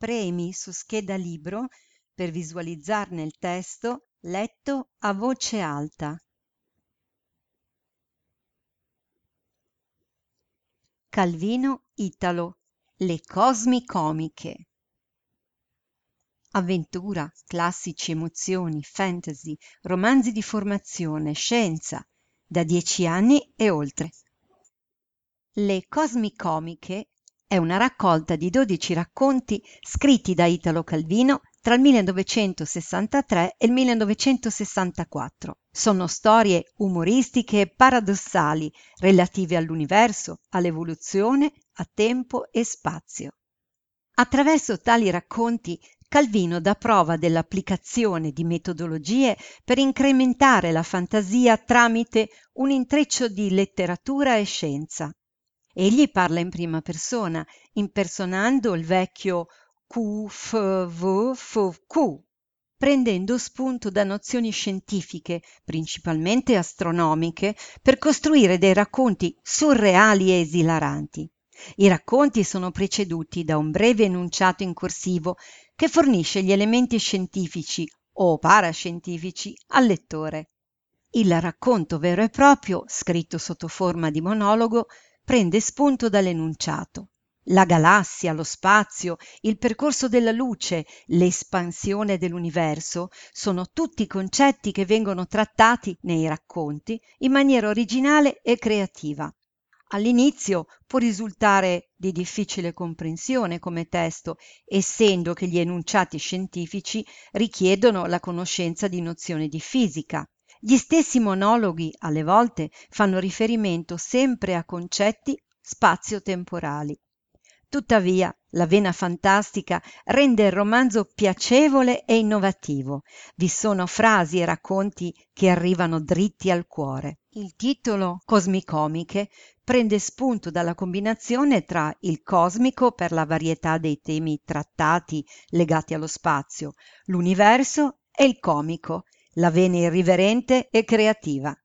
premi su scheda libro per visualizzarne il testo letto a voce alta. Calvino Italo Le cosmicomiche avventura, classici, emozioni, fantasy, romanzi di formazione, scienza, da dieci anni e oltre. Le Cosmicomiche è una raccolta di dodici racconti scritti da Italo Calvino tra il 1963 e il 1964. Sono storie umoristiche e paradossali relative all'universo, all'evoluzione, a tempo e spazio. Attraverso tali racconti Calvino dà prova dell'applicazione di metodologie per incrementare la fantasia tramite un intreccio di letteratura e scienza. Egli parla in prima persona, impersonando il vecchio Q, F, V, F, Q, prendendo spunto da nozioni scientifiche, principalmente astronomiche, per costruire dei racconti surreali e esilaranti. I racconti sono preceduti da un breve enunciato in corsivo che fornisce gli elementi scientifici o parascientifici al lettore. Il racconto vero e proprio, scritto sotto forma di monologo, prende spunto dall'enunciato. La galassia, lo spazio, il percorso della luce, l'espansione dell'universo sono tutti concetti che vengono trattati nei racconti in maniera originale e creativa. All'inizio può risultare di difficile comprensione come testo, essendo che gli enunciati scientifici richiedono la conoscenza di nozioni di fisica. Gli stessi monologhi, alle volte, fanno riferimento sempre a concetti spazio-temporali. Tuttavia, la vena fantastica rende il romanzo piacevole e innovativo. Vi sono frasi e racconti che arrivano dritti al cuore. Il titolo Cosmicomiche prende spunto dalla combinazione tra il cosmico per la varietà dei temi trattati legati allo spazio, l'universo e il comico, la vena irriverente e creativa.